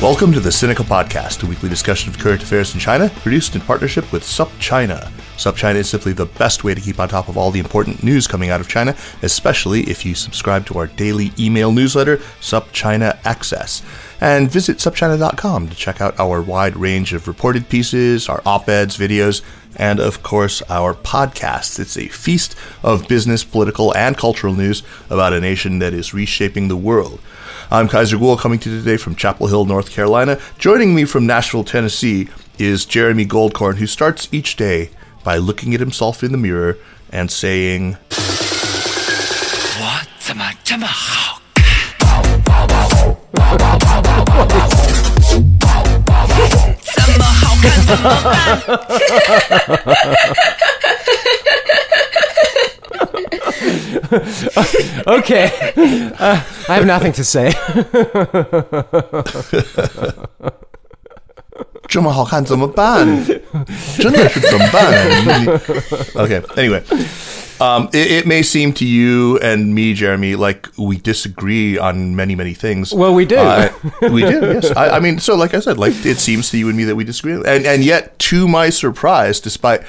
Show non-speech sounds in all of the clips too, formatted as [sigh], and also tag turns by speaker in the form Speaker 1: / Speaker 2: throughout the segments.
Speaker 1: Welcome to the Sinica Podcast, a weekly discussion of current affairs in China, produced in partnership with SupChina. SupChina is simply the best way to keep on top of all the important news coming out of China, especially if you subscribe to our daily email newsletter, SupChina Access. And visit supchina.com to check out our wide range of reported pieces, our op eds, videos, and of course our podcasts. It's a feast of business, political, and cultural news about a nation that is reshaping the world. I'm Kaiser Kuo coming to you today from Chapel Hill, North Carolina. Joining me from Nashville, Tennessee is Jeremy Goldkorn, who starts each day by looking at himself in the mirror and saying,
Speaker 2: What am I? [laughs] [laughs] [laughs]
Speaker 3: Okay. Uh, I have nothing to say. [laughs]
Speaker 1: 这么好看怎么办？真的是怎么办？Okay, [laughs] anyway. Um, it, it may seem to you and me, Jeremy, like we disagree on many, many things.
Speaker 3: Well, we do.
Speaker 1: Uh, we do, yes. I, I mean, so like I said, like it seems to you and me that we disagree, and and yet, to my surprise, despite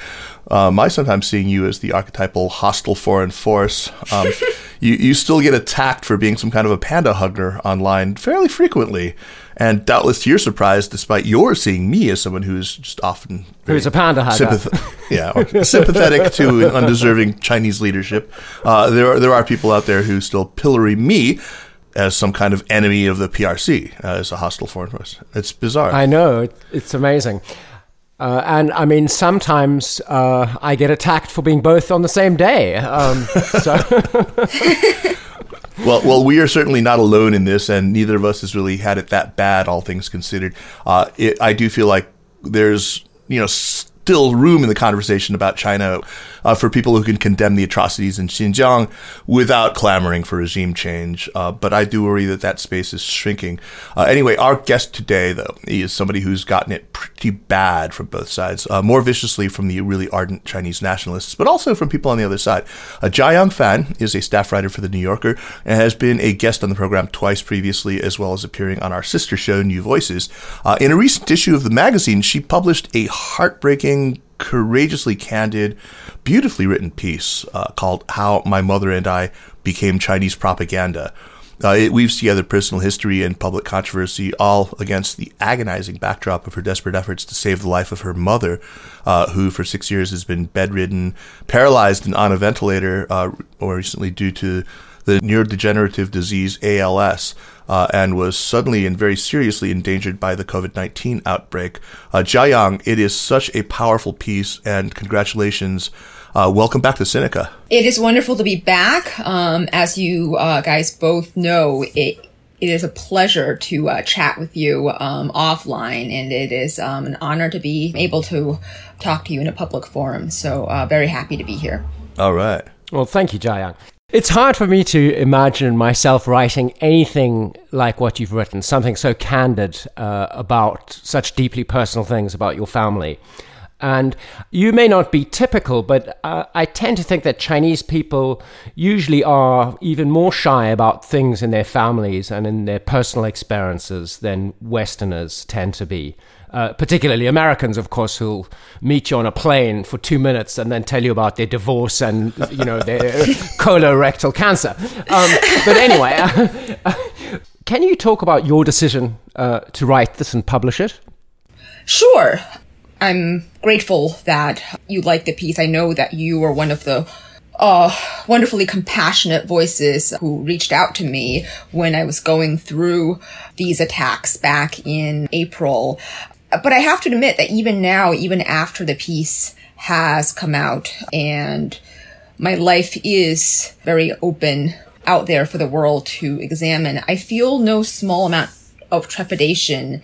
Speaker 1: uh, my sometimes seeing you as the archetypal hostile foreign force, um, [laughs] you you still get attacked for being some kind of a panda hugger online fairly frequently. And doubtless to your surprise, despite your seeing me as someone who's just often
Speaker 3: Who's a panda hugger.
Speaker 1: sympath- [laughs] yeah, sympathetic to undeserving Chinese leadership, uh, there are, there are people out there who still pillory me as some kind of enemy of the PRC, uh, as a hostile foreign force. It's bizarre.
Speaker 3: I know. It's amazing. Uh, and I mean, sometimes uh, I get attacked for being both on the same day. Um, [laughs] so,
Speaker 1: Well, well, we are certainly not alone in this, and neither of us has really had it that bad, all things considered. Uh, it, I do feel like there's, you know, still room in the conversation about China uh, for people who can condemn the atrocities in Xinjiang without clamoring for regime change. Uh, but I do worry that that space is shrinking. Uh, anyway, our guest today, though, is somebody who's gotten it pretty bad from both sides, uh, more viciously from the really ardent Chinese nationalists, but also from people on the other side. Uh, Jiayang Fan is a staff writer for The New Yorker and has been a guest on the program twice previously, as well as appearing on our sister show, New Voices. Uh, in a recent issue of the magazine, she published a heartbreaking, courageously candid, beautifully written piece uh, called How My Mother and I Became Chinese Propaganda. Uh, it weaves together personal history and public controversy, all against the agonizing backdrop of her desperate efforts to save the life of her mother, uh, who for six years has been bedridden, paralyzed, and on a ventilator, uh, more recently due to the neurodegenerative disease ALS, uh, and was suddenly and very seriously endangered by the COVID 19 outbreak. Uh, Jiayang, it is such a powerful piece, and congratulations. Uh, welcome back to Sinica.
Speaker 4: It is wonderful to be back. Um, as you uh, guys both know, it it is a pleasure to uh, chat with you um, offline, and it is um, an honor to be able to talk to you in a public forum. So, uh, very happy to be here.
Speaker 1: All right.
Speaker 3: well, thank you, Jiayang. It's hard for me to imagine myself writing anything like what you've written, something so candid uh, about such deeply personal things about your family. And you may not be typical, but uh, I tend to think that Chinese people usually are even more shy about things in their families and in their personal experiences than Westerners tend to be. Uh, particularly Americans, of course, who'll meet you on a plane for two minutes and then tell you about their divorce and you know their [laughs] colorectal cancer. Um, but anyway, can you talk about your decision uh, to write this and publish it?
Speaker 4: Sure. I'm grateful that you like the piece. I know that you were one of the uh, wonderfully compassionate voices who reached out to me when I was going through these attacks back in April. But I have to admit that even now, even after the piece has come out and my life is very open out there for the world to examine, I feel no small amount of trepidation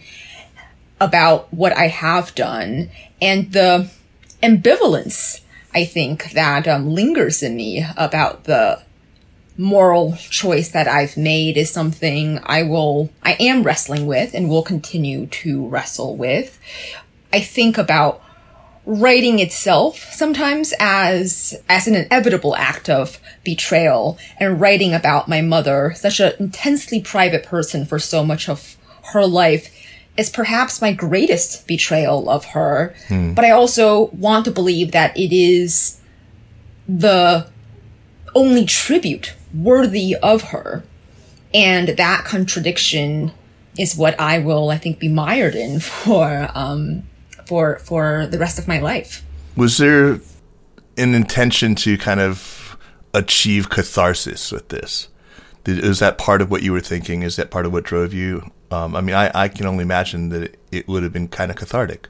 Speaker 4: about what I have done and the ambivalence I think that um, lingers in me about the moral choice that I've made is something I will, I am wrestling with and will continue to wrestle with. I think about writing itself sometimes as, as an inevitable act of betrayal and writing about my mother, such an intensely private person for so much of her life is perhaps my greatest betrayal of her. Hmm. But I also want to believe that it is the only tribute worthy of her. And that contradiction is what I will, I think, be mired in [laughs] for, um, for, for the rest of my life.
Speaker 1: Was there an intention to kind of achieve catharsis with this? Did, is that part of what you were thinking? Is that part of what drove you? Um, I mean, I, I can only imagine that it, it would have been kind of cathartic.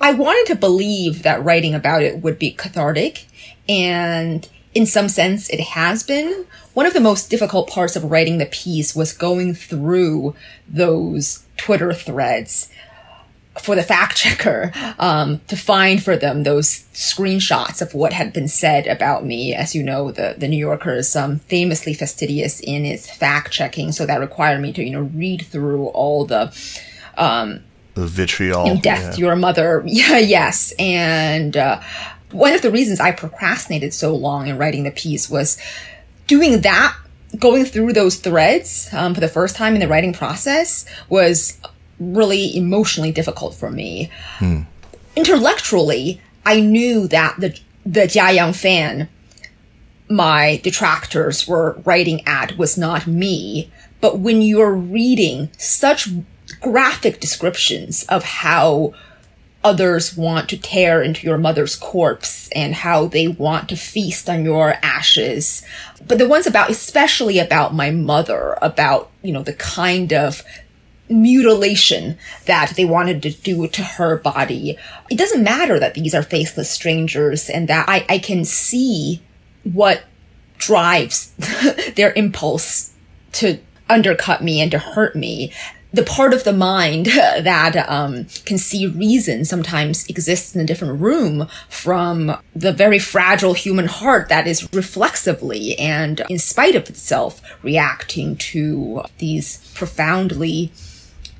Speaker 4: I wanted to believe that writing about it would be cathartic, and in some sense, it has been. One of the most difficult parts of writing the piece was going through those Twitter threads for the fact checker um, to find for them those screenshots of what had been said about me. As you know, the the New Yorker is um, famously fastidious in its fact checking, so that required me to you know read through all the
Speaker 1: The vitriol.
Speaker 4: death
Speaker 1: yeah.
Speaker 4: your mother. [laughs] Yeah, yes. And uh, one of the reasons I procrastinated so long in writing the piece was doing that, going through those threads um, for the first time in the writing process was really emotionally difficult for me. Intellectually, I knew that the the Jiayang fan my detractors were writing at was not me. But when you're reading such graphic descriptions of how others want to tear into your mother's corpse and how they want to feast on your ashes. But the ones about, especially about my mother, about, you know, the kind of mutilation that they wanted to do to her body. It doesn't matter that these are faceless strangers and that I, I can see what drives [laughs] their impulse to undercut me and to hurt me. The part of the mind [laughs] that um, can see reason sometimes exists in a different room from the very fragile human heart that is reflexively and in spite of itself reacting to these profoundly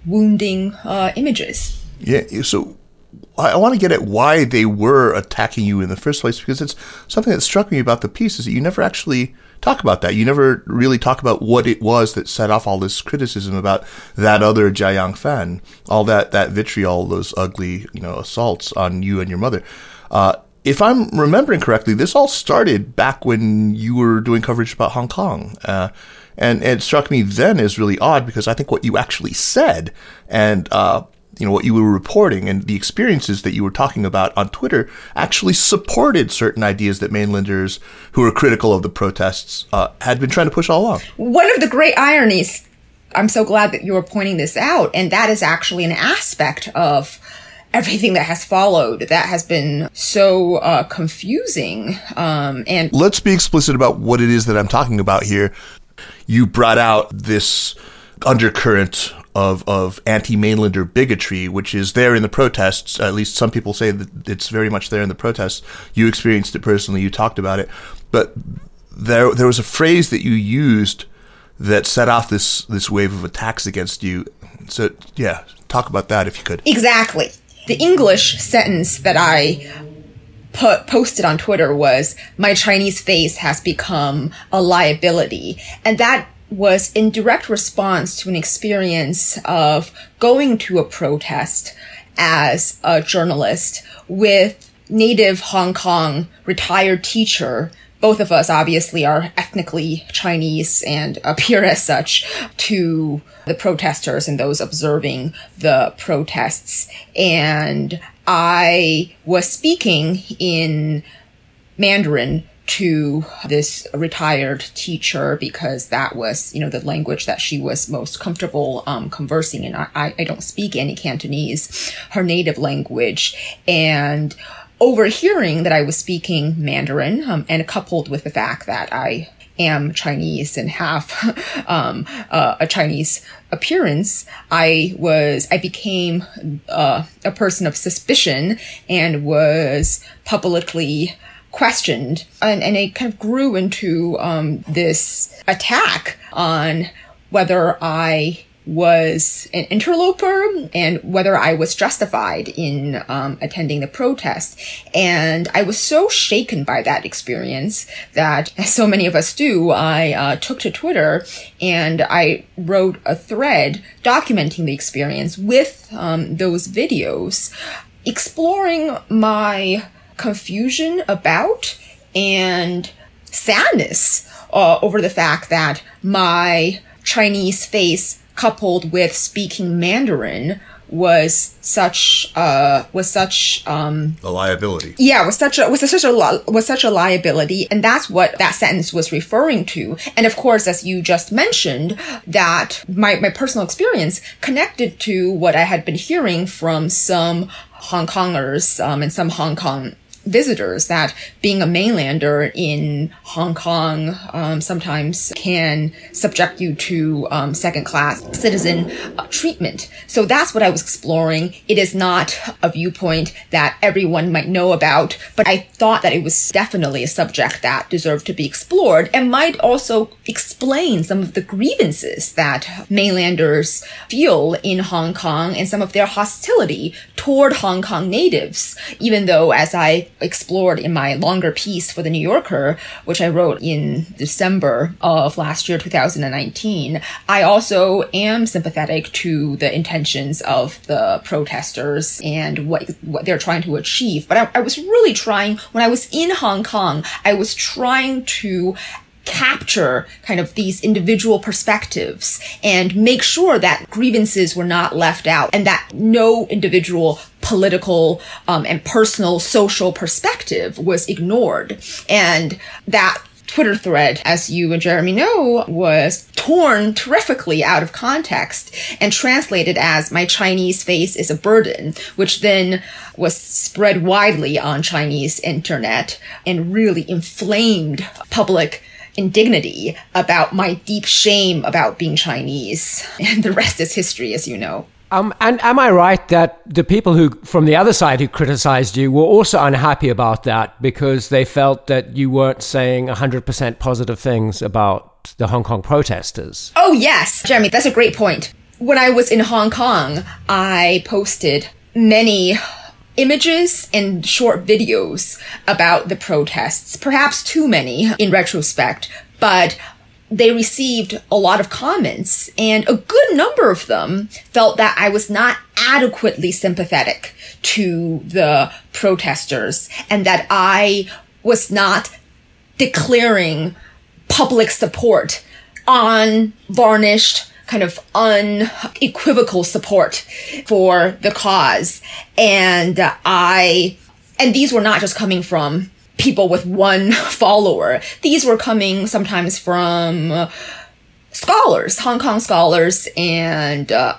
Speaker 4: wounding uh, images.
Speaker 1: Yeah, so I, want to get at why they were attacking you in the first place because it's something that struck me about the piece is that you never actually talk about that. You never really talk about what it was that set off all this criticism about that other Jiayang fan, all that that vitriol, those ugly you know assaults on you and your mother. Uh, if I'm remembering correctly, this all started back when you were doing coverage about Hong Kong. Uh, and, it struck me then as really odd because I think what you actually said and uh, you know what you were reporting and the experiences that you were talking about on Twitter actually supported certain ideas that mainlanders who were critical of the protests uh, had been trying to push all along.
Speaker 4: One of the great ironies, I'm so glad that you are pointing this out, and that is actually an aspect of everything that has followed that has been so uh, confusing um, and
Speaker 1: Let's be explicit about what it is that I'm talking about here. You brought out this undercurrent of, of anti-mainlander bigotry, which is there in the protests. At least some people say that it's very much there in the protests. You experienced it personally. You talked about it, but there there was a phrase that you used that set off this this wave of attacks against you. So yeah, talk about that if you could.
Speaker 4: Exactly. The English sentence that I put posted on Twitter was my Chinese face has become a liability. And that was in direct response to an experience of going to a protest as a journalist with native Hong Kong retired teacher both of us obviously are ethnically Chinese and [laughs] appear as such to the protesters and those observing the protests. And I was speaking in Mandarin to this retired teacher because that was, you know, the language that she was most comfortable um, conversing in. I, I don't speak any Cantonese, her native language. And overhearing that I was speaking Mandarin, um, and coupled with the fact that I am Chinese and have [laughs] um, uh, a Chinese appearance, I was I became uh, a person of suspicion and was publicly questioned, and, and it kind of grew into um, this attack on whether I was an interloper and whether I was justified in um, attending the protest. And I was so shaken by that experience that, as so many of us do, I uh, took to Twitter and I wrote a thread documenting the experience with um, those videos, exploring my confusion about and sadness uh, over the fact that my Chinese face coupled with speaking Mandarin was such uh was such um
Speaker 1: A liability.
Speaker 4: yeah was such a was such a was such a liability and that's what that sentence was referring to and of course as you just mentioned that my my personal experience connected to what i had been hearing from some hong kongers um, and some hong kong visitors that being a mainlander in Hong Kong um, sometimes can subject you to um, second class citizen uh, treatment. So that's what I was exploring. It is not a viewpoint that everyone might know about, but I thought that it was definitely a subject that deserved to be explored and might also explain some of the grievances that mainlanders feel in Hong Kong and some of their hostility toward Hong Kong natives, even though as I explored in my longer piece for the New Yorker, which I wrote in December of last year, 2019, I also am sympathetic to the intentions of the protesters and what, what they're trying to achieve. But I, I was really trying, when I was in Hong Kong, I was trying to capture kind of these individual perspectives and make sure that grievances were not left out and that no individual political um, and personal social perspective was ignored. And that Twitter thread, as you and Jeremy know, was torn terrifically out of context and translated as my Chinese face is a burden, which then was spread widely on Chinese internet and really inflamed public indignity about my deep shame about being Chinese. [laughs] And the rest is history, as you know.
Speaker 3: Um, and am I right that the people who, from the other side, who criticized you were also unhappy about that because they felt that you weren't saying 100% positive things about the Hong Kong protesters?
Speaker 4: Oh, yes, Jeremy, that's a great point. When I was in Hong Kong, I posted many images and short videos about the protests, perhaps too many in retrospect, but they received a lot of comments and a good number of them felt that I was not adequately sympathetic to the protesters and that I was not declaring public support on varnished kind of unequivocal support for the cause. And uh, I, and these were not just coming from people with one [laughs] follower. These were coming sometimes from uh, scholars, Hong Kong scholars and uh,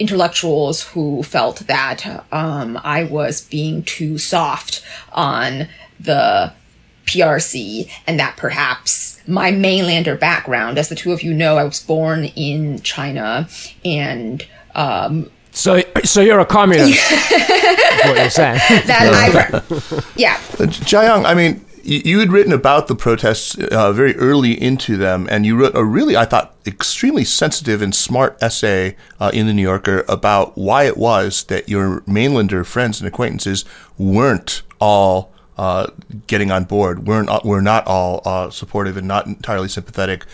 Speaker 4: intellectuals who felt that um, I was being too soft on the PRC and that perhaps my mainlander background, as the two of you know, I was born in China and um,
Speaker 3: So, so you're a communist. is [laughs] what you're saying.
Speaker 4: that I, yeah,
Speaker 1: Jiayang, I mean, you, you had written about the protests uh, very early into them, and you wrote a really, I thought, extremely sensitive and smart essay uh, in the New Yorker about why it was that your mainlander friends and acquaintances weren't all uh, getting on board, weren't were not all uh, supportive and not entirely sympathetic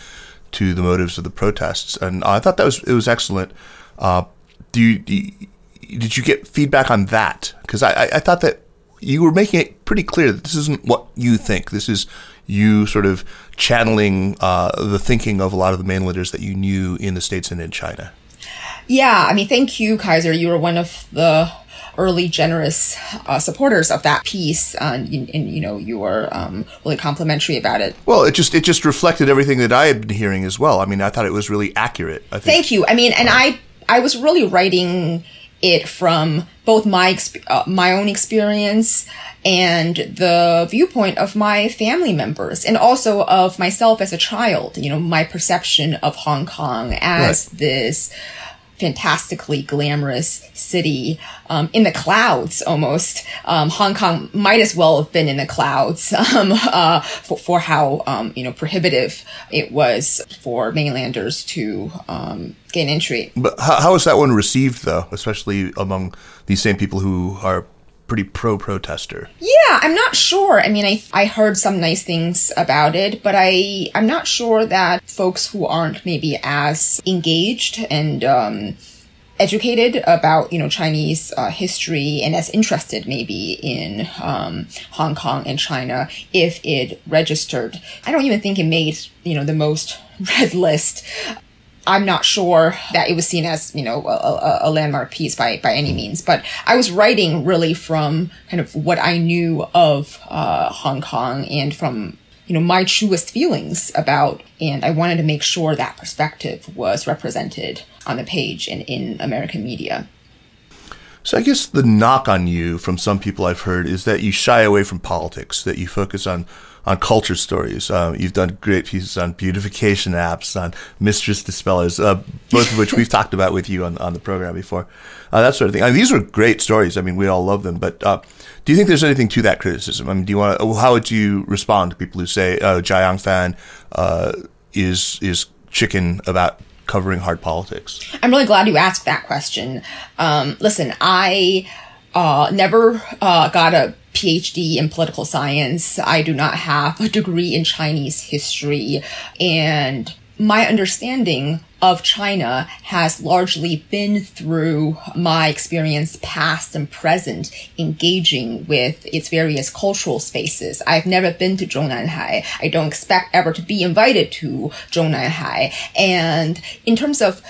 Speaker 1: to the motives of the protests, and I thought that was it was excellent. Uh, do you, do you did you get feedback on that? Because I, I, I thought that you were making it pretty clear that this isn't what you think. This is you sort of channeling uh, the thinking of a lot of the mainlanders that you knew in the States and in China.
Speaker 4: yeah. I mean, thank you, Kaiser. You were one of the early generous uh, supporters of that piece, uh, and, you- and you know you were um, really complimentary about it.
Speaker 1: Well, it just it just reflected everything that I had been hearing as well. I mean, I thought it was really accurate. I think.
Speaker 4: Thank you. I mean, and I I was really writing it from both my exp- uh, my own experience and the viewpoint of my family members and also of myself as a child you know my perception of hong kong as
Speaker 1: Right.
Speaker 4: this fantastically glamorous city um, in the clouds almost. Um, Hong Kong might as well have been in the clouds [laughs] um, uh, for, for how um, you know prohibitive it was for mainlanders to um, gain entry.
Speaker 1: But how, how is that one received, though, especially among these same people who are pretty pro protester?
Speaker 4: Yeah, I'm not sure. I mean, I I heard some nice things about it, but I I'm not sure that folks who aren't maybe as engaged and um, educated about you know Chinese uh, history and as interested maybe in um, Hong Kong and China if it registered. I don't even think it made you know the most [laughs] read list. I'm not sure that it was seen as you know a, a, landmark piece by by any means, but I was writing really from kind of what I knew of uh, Hong Kong and from you know my truest feelings about, and I wanted to make sure that perspective was represented on the page and in American media.
Speaker 1: So I guess the knock on you from some people I've heard is that you shy away from politics, that you focus on on culture stories. Uh, you've done great pieces on beautification apps, on mistress dispellers, uh, both of which we've talked about with you on, on the program before. Uh, that sort of thing. I mean, these are great stories. I mean, we all love them. But uh, do you think there's anything to that criticism? I mean, do you want? How would you respond to people who say uh, Jiayang Fan uh, is is chicken about covering hard politics?
Speaker 4: I'm really glad you asked that question. Um, listen, I uh, never uh, got a PhD in political science. I do not have a degree in Chinese history. And my understanding of China has largely been through my experience past and present engaging with its various cultural spaces. I've never been to Zhongnanhai. I don't expect ever to be invited to Zhongnanhai. And in terms of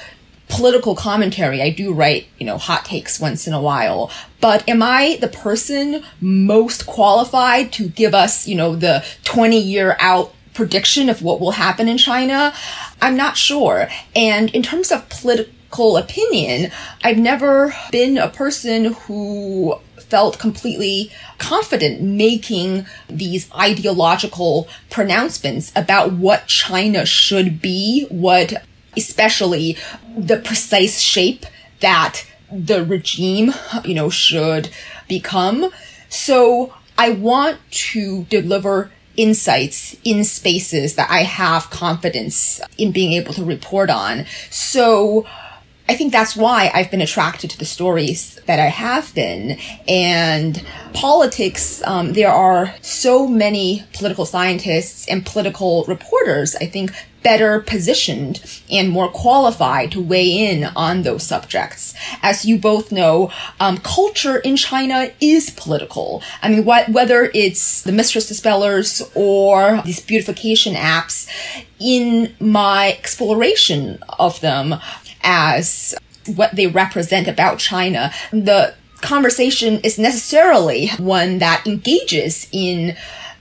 Speaker 4: political commentary. I do write, you know, hot takes once in a while. But am I the person most qualified to give us, you know, the 20 year out prediction of what will happen in China? I'm not sure. And in terms of political opinion, I've never been a person who felt completely confident making these ideological pronouncements about what China should be, what especially the precise shape that the regime, you know, should become. So I want to deliver insights in spaces that I have confidence in being able to report on. So I think that's why I've been attracted to the stories that I have been. And politics, um, there are so many political scientists and political reporters, I think, better positioned and more qualified to weigh in on those subjects. As you both know, um, culture in China is political. I mean, what, whether it's the Mistress Dispellers or these beautification apps, in my exploration of them as what they represent about China, the conversation is necessarily one that engages in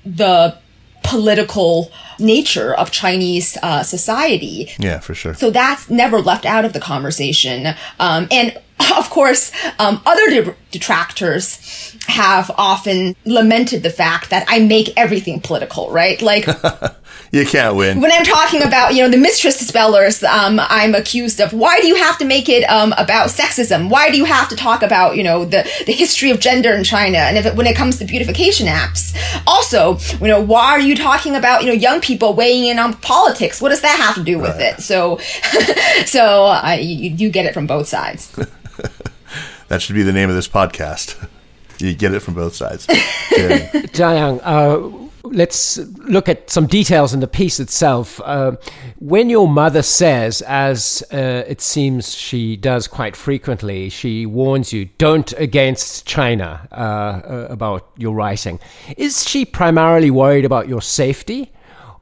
Speaker 4: the political nature of Chinese uh, society.
Speaker 1: Yeah, for sure.
Speaker 4: So that's never left out of the conversation. Um, and [laughs] of course, um, other detractors have often lamented the fact that I make everything political, right? Like, [laughs]
Speaker 1: you can't win.
Speaker 4: When I'm talking about, you know, the mistress dispellers, um, I'm accused of why do you have to make it um, about sexism? Why do you have to talk about, you know, the, the history of gender in China? And if it, when it comes to beautification apps, also, you know, why are you talking about, you know, young people weighing in on politics? What does that have to do with right. it? So, [laughs] so uh, you, you get it from both sides. [laughs]
Speaker 1: that should be the name of this podcast. [laughs] You get it from both sides. [laughs]
Speaker 3: Jiayang, uh, let's look at some details in the piece itself. Uh, when your mother says, as uh, it seems she does quite frequently, she warns you, don't against China uh, uh about your writing. Is she primarily worried about your safety?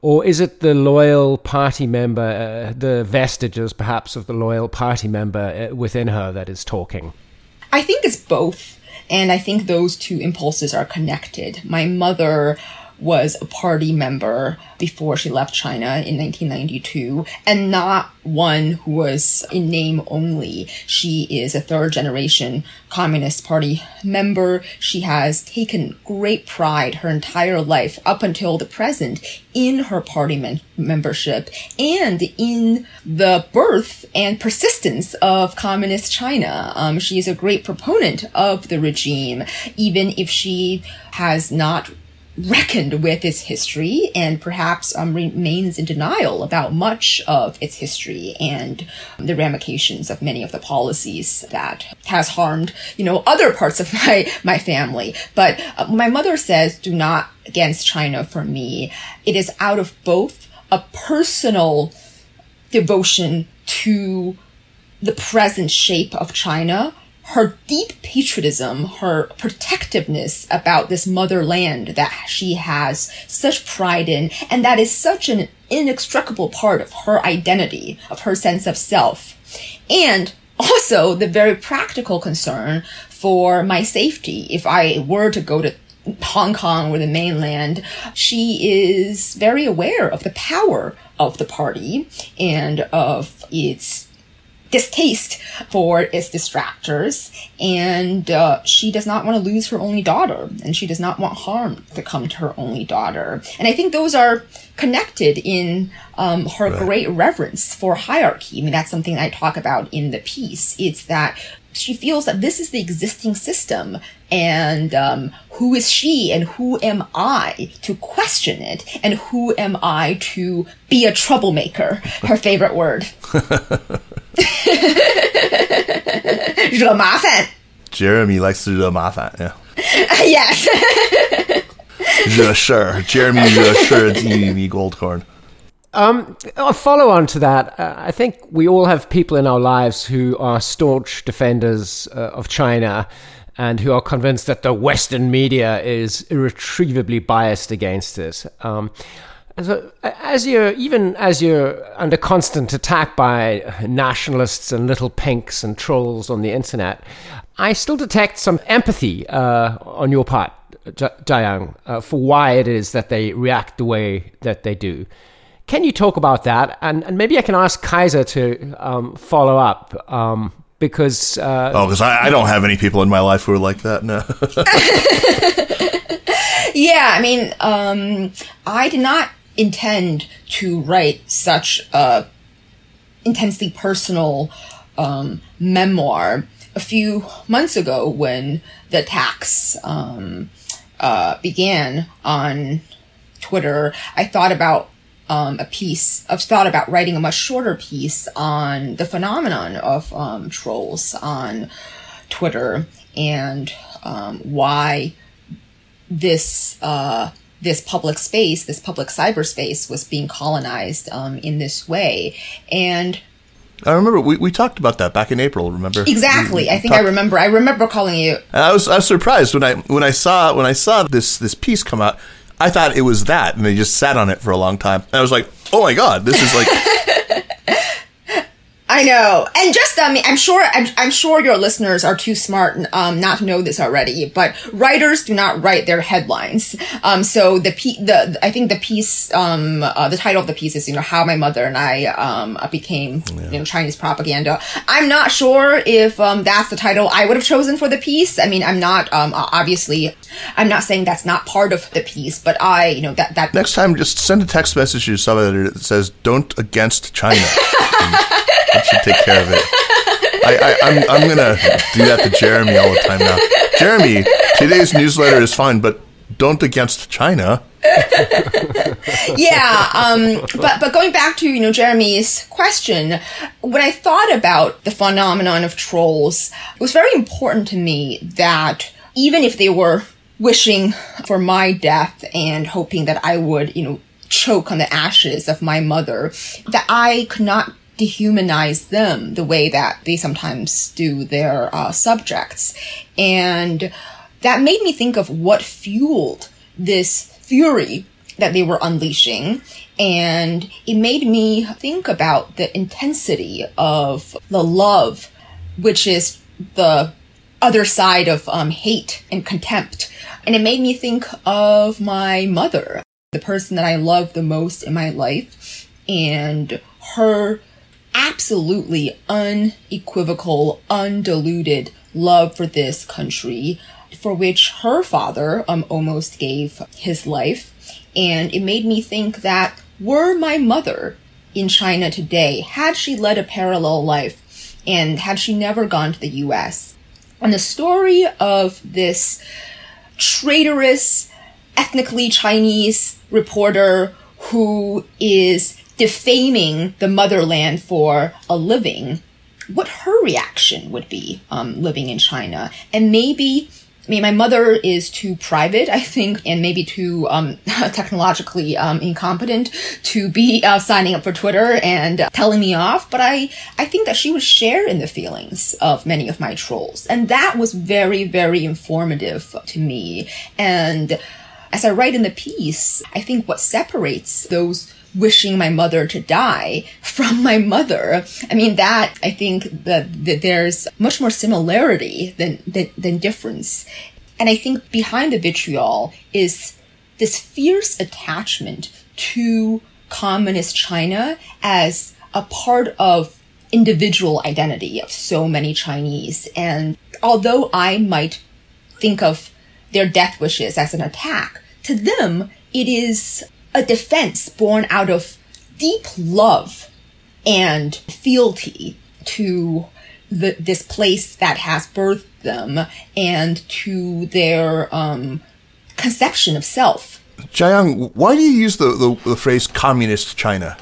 Speaker 3: Or is it the loyal party member, uh, the vestiges perhaps of the loyal party member uh, within her that is talking?
Speaker 4: I think it's both. And I think those two impulses are connected. My mother was a party member before she left China in 1992, and not one who was in name only. She is a third generation Communist Party member. She has taken great pride her entire life up until the present in her party mem- membership and in the birth and persistence of communist China. Um, she is a great proponent of the regime, even if she has not reckoned with its history and perhaps um, remains in denial about much of its history and the ramifications of many of the policies that has harmed, you know, other parts of [laughs] my, my family. But uh, my mother says, do not against China for me. It is out of both a personal devotion to the present shape of China her deep patriotism, her protectiveness about this motherland that she has such pride in, and that is such an inextricable part of her identity, of her sense of self. And also the very practical concern for my safety. If I were to go to Hong Kong or the mainland, she is very aware of the power of the party and of its distaste for its distractors, and uh, she does not want to lose her only daughter, and she does not want harm to come to her only daughter. And I think those are connected in um, her right. great reverence for hierarchy. I mean, that's something I talk about in the piece. It's that she feels that this is the existing system and um, who is she and who am I to question it and who am I to be a troublemaker her favorite word [laughs] [laughs] 惹麻烦
Speaker 1: Jeremy likes to 惹麻烦 yeah [laughs]
Speaker 4: yes [laughs]
Speaker 1: 惹事儿 Jeremy 惹事儿记你 Goldcorn
Speaker 3: um, a follow on to that, uh, I think we all have people in our lives who are staunch defenders uh, of China and who are convinced that the Western media is irretrievably biased against it. Um, so as you're even as you're under constant attack by nationalists and little pinks and trolls on the internet, I still detect some empathy uh, on your part, Jiayang, uh, for why it is that they react the way that they do. Can you talk about that? And, and maybe I can ask Kaiser to um, follow up um, because. Uh,
Speaker 1: oh, because I, I, don't have any people in my life who are like that. No. [laughs]
Speaker 4: yeah, I mean, um, I did not intend to write such a intensely personal um, memoir. A few months ago, when the attacks um, uh, began on Twitter, I thought about um, a piece. I've thought about writing a much shorter piece on the phenomenon of um, trolls on Twitter and um, why this uh, this public space, this public cyberspace, was being colonized um, in this way, and.
Speaker 1: I remember we, we talked about that back in April. Remember
Speaker 4: exactly? We, we I think talked, I remember. I remember calling you.
Speaker 1: I was I was surprised when I when I saw when I saw this this piece come out. I thought it was that, and they just sat on it for a long time. And I was like, oh my god, this is like [laughs]
Speaker 4: I know, and just I mean, I'm sure I'm, I'm sure your listeners are too smart um, not to know this already. But writers do not write their headlines. Um, so the the I think the piece, um, uh, the title of the piece is you know how my mother and I um, became yeah. you know Chinese propaganda. I'm not sure if um, that's the title I would have chosen for the piece. I mean, I'm not um, obviously I'm not saying that's not part of the piece, but I you know that that
Speaker 1: next time just send a text message to your sub editor that says "Don't against China." [laughs] That should take care of it. I, I, I'm, I'm gonna do that to Jeremy all the time now. Jeremy, today's newsletter is fine, but don't against China. [laughs]
Speaker 4: yeah, um, but but going back to you know Jeremy's question, when I thought about the phenomenon of trolls, it was very important to me that even if they were wishing for my death and hoping that I would you know choke on the ashes of my mother, that I could not dehumanize them the way that they sometimes do their uh, subjects. And that made me think of what fueled this fury that they were unleashing. And it made me think about the intensity of the love, which is the other side of um, hate and contempt. And it made me think of my mother, the person that I love the most in my life, and her absolutely unequivocal, undiluted love for this country, for which her father um, almost gave his life. And it made me think that were my mother in China today, had she led a parallel life, and had she never gone to the US, and the story of this traitorous, ethnically Chinese reporter who is defaming the motherland for a living, what her reaction would be um, living in China. And maybe, I mean, my mother is too private, I think, and maybe too um, [laughs] technologically um, incompetent to be uh, signing up for Twitter and uh, telling me off. But I, I think that she would share in the feelings of many of my trolls. And that was very, very informative to me. And as I write in the piece, I think what separates those wishing my mother to die from my mother. I mean, that, I think that, that there's much more similarity than, than, than difference. And I think behind the vitriol is this fierce attachment to communist China as a part of individual identity of so many Chinese. And although I might think of their death wishes as an attack, to them, it is a defense born out of deep love and fealty to the, this place that has birthed them and to their um, conception of self.
Speaker 1: Jiayang, why do you use the, the, the phrase communist China?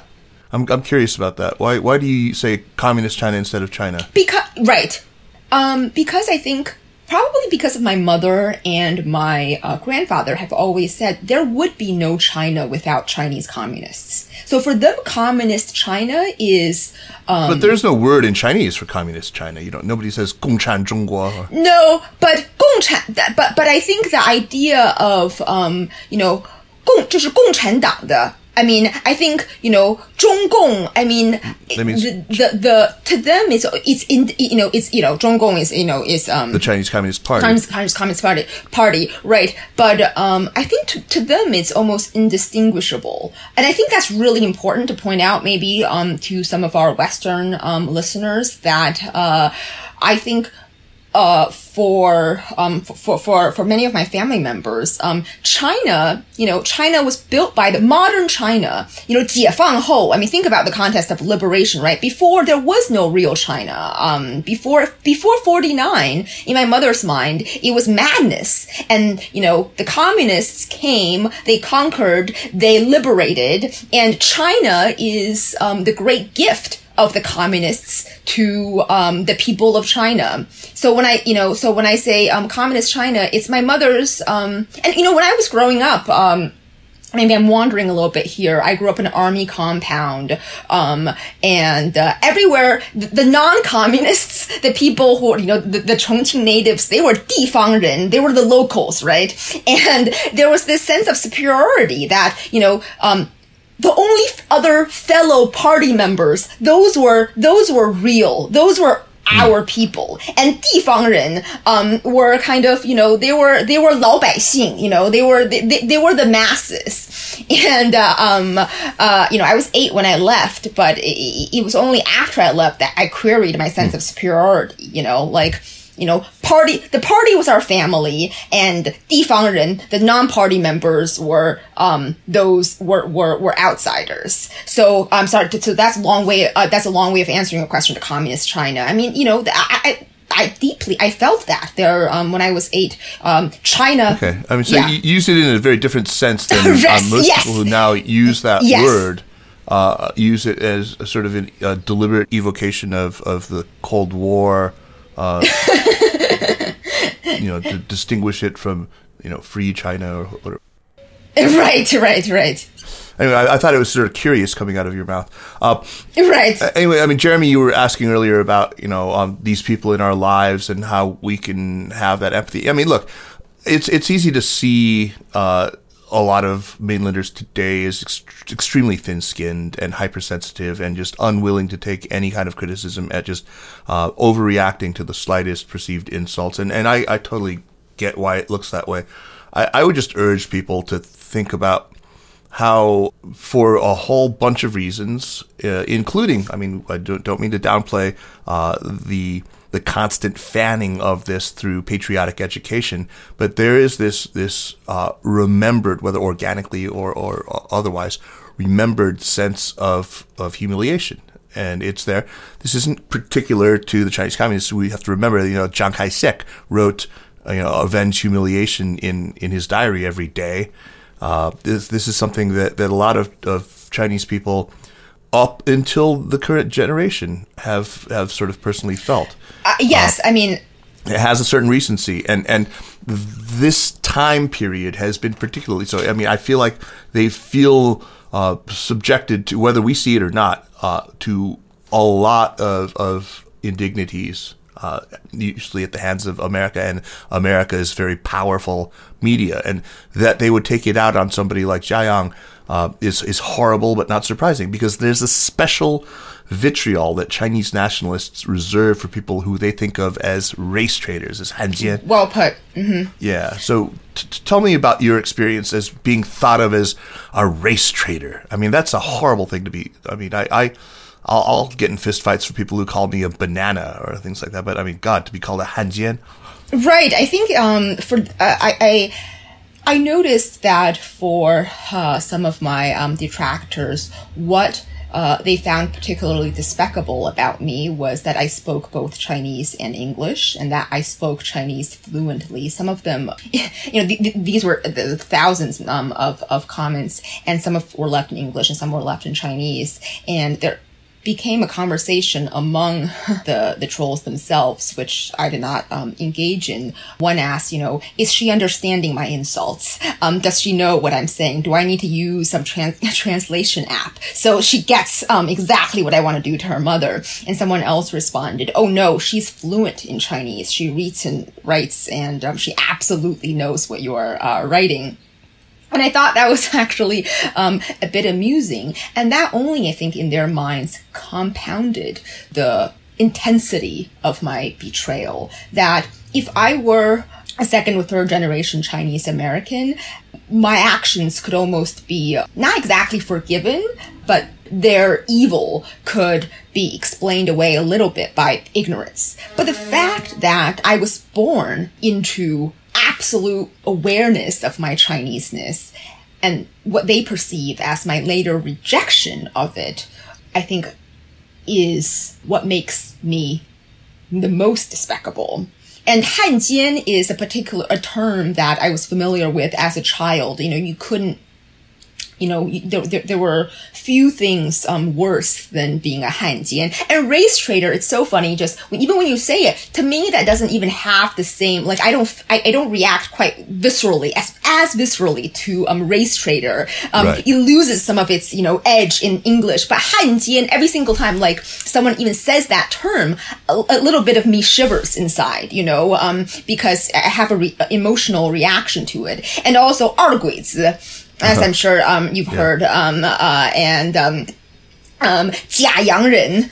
Speaker 1: I'm, I'm curious about that. Why why do you say communist China instead of China?
Speaker 4: Because right, um, because I think probably because of my mother and my uh, grandfather have always said there would be no China without Chinese communists. So for them, communist China is um,
Speaker 1: But there's no word in Chinese for communist China. You don't. Nobody says 共产中国. Or,
Speaker 4: no, but 共产, that- but but I think the idea of um, you know, 共就是共产党的 I mean, I think you know, 中共. I mean,
Speaker 1: That means-
Speaker 4: the, the the to them it's it's in you know it's you know 中共 is you know is um
Speaker 1: the Chinese Communist Party.
Speaker 4: Chinese, Chinese Communist Party, party, right? But um, I think to, to them it's almost indistinguishable, and I think that's really important to point out, maybe um, to some of our Western um, listeners that uh, I think. Uh, for um for, for for many of my family members, um, China, you know, China was built by the modern China, you know, 解放后. I mean, think about the context of liberation, right? Before there was no real China. Um, before before 49, in my mother's mind, it was madness. And, you know, the communists came, they conquered, they liberated, and China is um, the great gift of the communists to um, the people of China. So when I, you know, so when I say um, communist China, it's my mother's. Um, and you know, when I was growing up. Um, Maybe I'm wandering a little bit here. I grew up in an army compound, um, and uh, everywhere the, the, non-communists, the people who you know the, the Chongqing natives, they were Difangren, they were the locals, right? And there was this sense of superiority that you know um, the only f- other fellow party members, those were those were real. Those were our people. And 地方人 um were kind of, you know, they were they were 老百姓, you know, they were they, they, they were the masses. [laughs] And uh, um uh you know, I was 8 when I left, but it, it was only after I left that I queried my sense of superiority, you know, like you know, party, the party was our family and 地方人, the non-party members were, um, those were, were, were outsiders. So, I'm sorry, so that's a long way, uh, that's a long way of answering your question to communist China. I mean, you know, I, I, I deeply, I felt that there, um, when I was eight, um, China.
Speaker 1: Okay, I mean, so
Speaker 4: Yeah.
Speaker 1: you use it in a very different sense than [laughs] uh,
Speaker 4: Yes,
Speaker 1: most
Speaker 4: yes.
Speaker 1: people who now use that
Speaker 4: Yes.
Speaker 1: word. Uh, use it as a sort of an, a deliberate evocation of, of the Cold War, uh, [laughs] you know, to distinguish it from you know free China or whatever. [laughs]
Speaker 4: Right, right, right.
Speaker 1: Anyway, I, I thought it was sort of curious coming out of your mouth. Uh,
Speaker 4: Right.
Speaker 1: anyway, I mean, Jeremy, you were asking earlier about you know um, these people in our lives and how we can have that empathy. I mean, look, it's it's easy to see uh, a lot of mainlanders today is ex- extremely thin-skinned and hypersensitive and just unwilling to take any kind of criticism at just uh, overreacting to the slightest perceived insults. And and I, I totally get why it looks that way. I, I would just urge people to think about how, for a whole bunch of reasons, uh, including, I mean, I don't, don't mean to downplay uh, the the constant fanning of this through patriotic education, but there is this this uh, remembered, whether organically or, or otherwise, remembered sense of of humiliation and it's there. This isn't particular to the Chinese communists. We have to remember, you know, Chiang Kai-shek wrote, you know, avenge humiliation in, in his diary every day. Uh, this, this is something that, that a lot of, of Chinese people up until the current generation have, have sort of personally felt.
Speaker 4: Uh, yes, I mean,
Speaker 1: it has a certain recency and and this time period has been particularly so i mean i feel like they feel uh, subjected to whether we see it or not uh, to a lot of, of indignities uh, usually at the hands of America and America's very powerful media, and that they would take it out on somebody like Jiayang uh, is is horrible, but not surprising because there's a special vitriol that Chinese nationalists reserve for people who they think of as race traitors, as Hanjian.
Speaker 4: Well put. Mm-hmm.
Speaker 1: Yeah. So t- t- tell me about your experience as being thought of as a race traitor. I mean, that's a horrible thing to be. I mean, I. I I'll, I'll get in fistfights for people who call me a banana or things like that. But I mean, God, to be called a Hanjian.
Speaker 4: Right. I think um, for uh, I, I I noticed that for uh, some of my um, detractors, what uh, they found particularly despicable about me was that I spoke both Chinese and English, and that I spoke Chinese fluently. Some of them, [laughs] you know, th- th- these were the thousands um, of of comments, and some of were left in English and some were left in Chinese, and there became a conversation among [laughs] the, the trolls themselves, which I did not um, engage in. One asked, you know, is she understanding my insults? Um, does she know what I'm saying? Do I need to use some trans- [laughs] translation app? So she gets um, exactly what I want to do to her mother. And someone else responded, oh no, she's fluent in Chinese. She reads and writes, and um, she absolutely knows what you're uh, writing. And I thought that was [laughs] actually um, a bit amusing. And that only, I think, in their minds compounded the intensity of my betrayal. That if I were a second or third generation Chinese American, my actions could almost be not exactly forgiven, but their evil could be explained away a little bit by ignorance. But the fact that I was born into absolute awareness of my Chineseness and what they perceive as my later rejection of it, I think is what makes me the most despicable. And Hanjian is a particular a term that I was familiar with as a child. You know, you couldn't you know, there, there, there, were few things um, worse than being a Hanji. And, and race traitor, it's so funny, just even when you say it, to me, that doesn't even have the same, like, I don't, I, I don't react quite viscerally, as, as viscerally to um, race traitor. Um, right. It loses some of its, you know, edge in English. But Hanji, and every single time, like, someone even says that term, a, a little bit of me shivers inside, you know, um, because I have a re- emotional reaction to it. And also, 二鬼子 as I'm sure um, you've yeah. heard, um, uh, and um, um, 假洋人,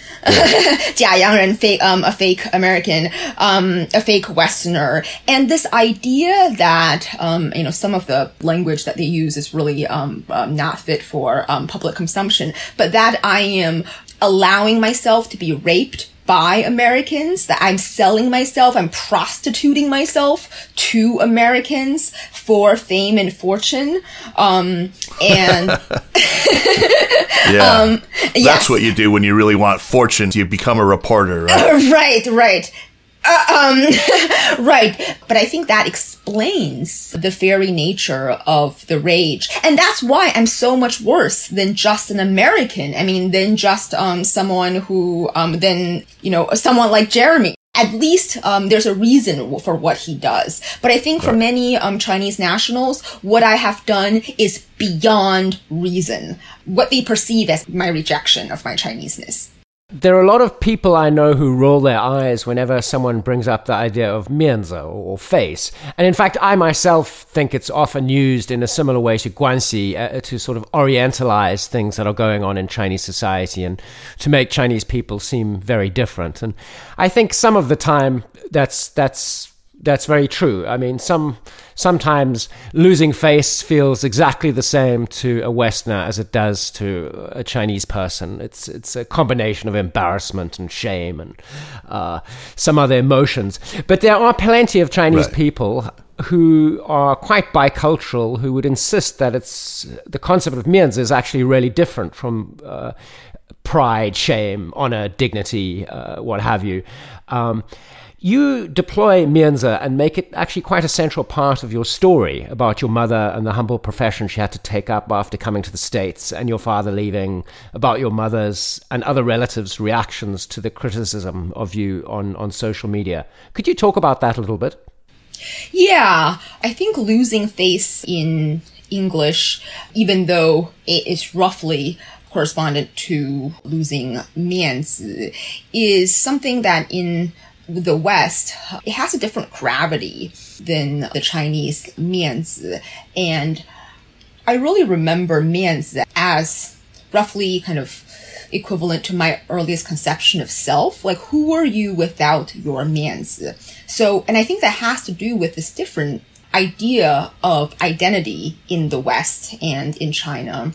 Speaker 4: yeah. fake, um, a fake American, um, a fake Westerner, and this idea that, um, you know, some of the language that they use is really, um, um not fit for, um, public consumption, but that I am allowing myself to be raped by Americans, that I'm selling myself, I'm prostituting myself to Americans for fame and fortune. Um, and [laughs] [laughs]
Speaker 1: yeah, um, yes. that's what you do when you really want fortune. You become a reporter, right? [laughs]
Speaker 4: right, right. Uh, um, [laughs] right. But I think that explains the fairy nature of the rage. And that's why I'm so much worse than just an American. I mean, than just, um, someone who, um, than, you know, someone like Jeremy. At least, um, there's a reason for what he does. But I think for many, um, Chinese nationals, what I have done is beyond reason. What they perceive as my rejection of my Chineseness.
Speaker 3: There are a lot of people I know who roll their eyes whenever someone brings up the idea of mianzi or face. And in fact, I myself think it's often used in a similar way to guanxi uh, to sort of orientalize things that are going on in Chinese society and to make Chinese people seem very different. And I think some of the time that's that's that's very true. I mean, some sometimes losing face feels exactly the same to a Westerner as it does to a Chinese person. It's it's a combination of embarrassment and shame and uh, some other emotions. But there are plenty of Chinese
Speaker 1: Right.
Speaker 3: people who are quite bicultural who would insist that it's the concept of mianzi is actually really different from. Uh, pride, shame, honor, dignity, uh, what have you. Um, you deploy mianzi and make it actually quite a central part of your story about your mother and the humble profession she had to take up after coming to the States and your father leaving, about your mother's and other relatives' reactions to the criticism of you on, on social media. Could you talk about that a little bit?
Speaker 4: Yeah, I think losing face in English, even though it is roughly correspondent to losing 面子, is something that in the West, it has a different gravity than the Chinese mianzi. And I really remember mianzi as roughly kind of equivalent to my earliest conception of self. Like, who are you without your mianzi? So, and I think that has to do with this different idea of identity in the West and in China.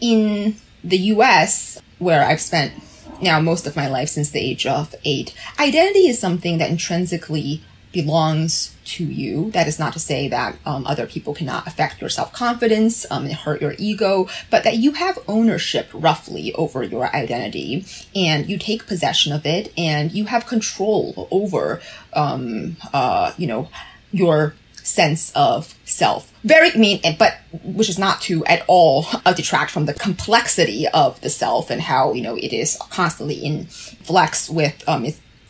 Speaker 4: In the US, where I've spent now most of my life since the age of eight, identity is something that intrinsically belongs to you. That is not to say that um, other people cannot affect your self confidence um, and hurt your ego, but that you have ownership roughly over your identity and you take possession of it and you have control over, um, uh, you know, your sense of self. Very, mean, but which is not to at all uh, detract from the complexity of the self and how, you know, it is constantly in flex with um,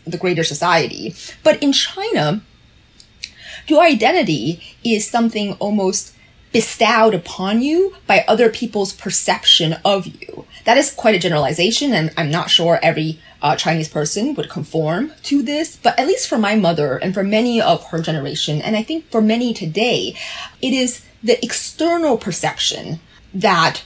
Speaker 4: the greater society. But in China, your identity is something almost bestowed upon you by other people's perception of you. That is quite a generalization, and I'm not sure every uh, Chinese person would conform to this, but at least for my mother and for many of her generation, and I think for many today, it is the external perception that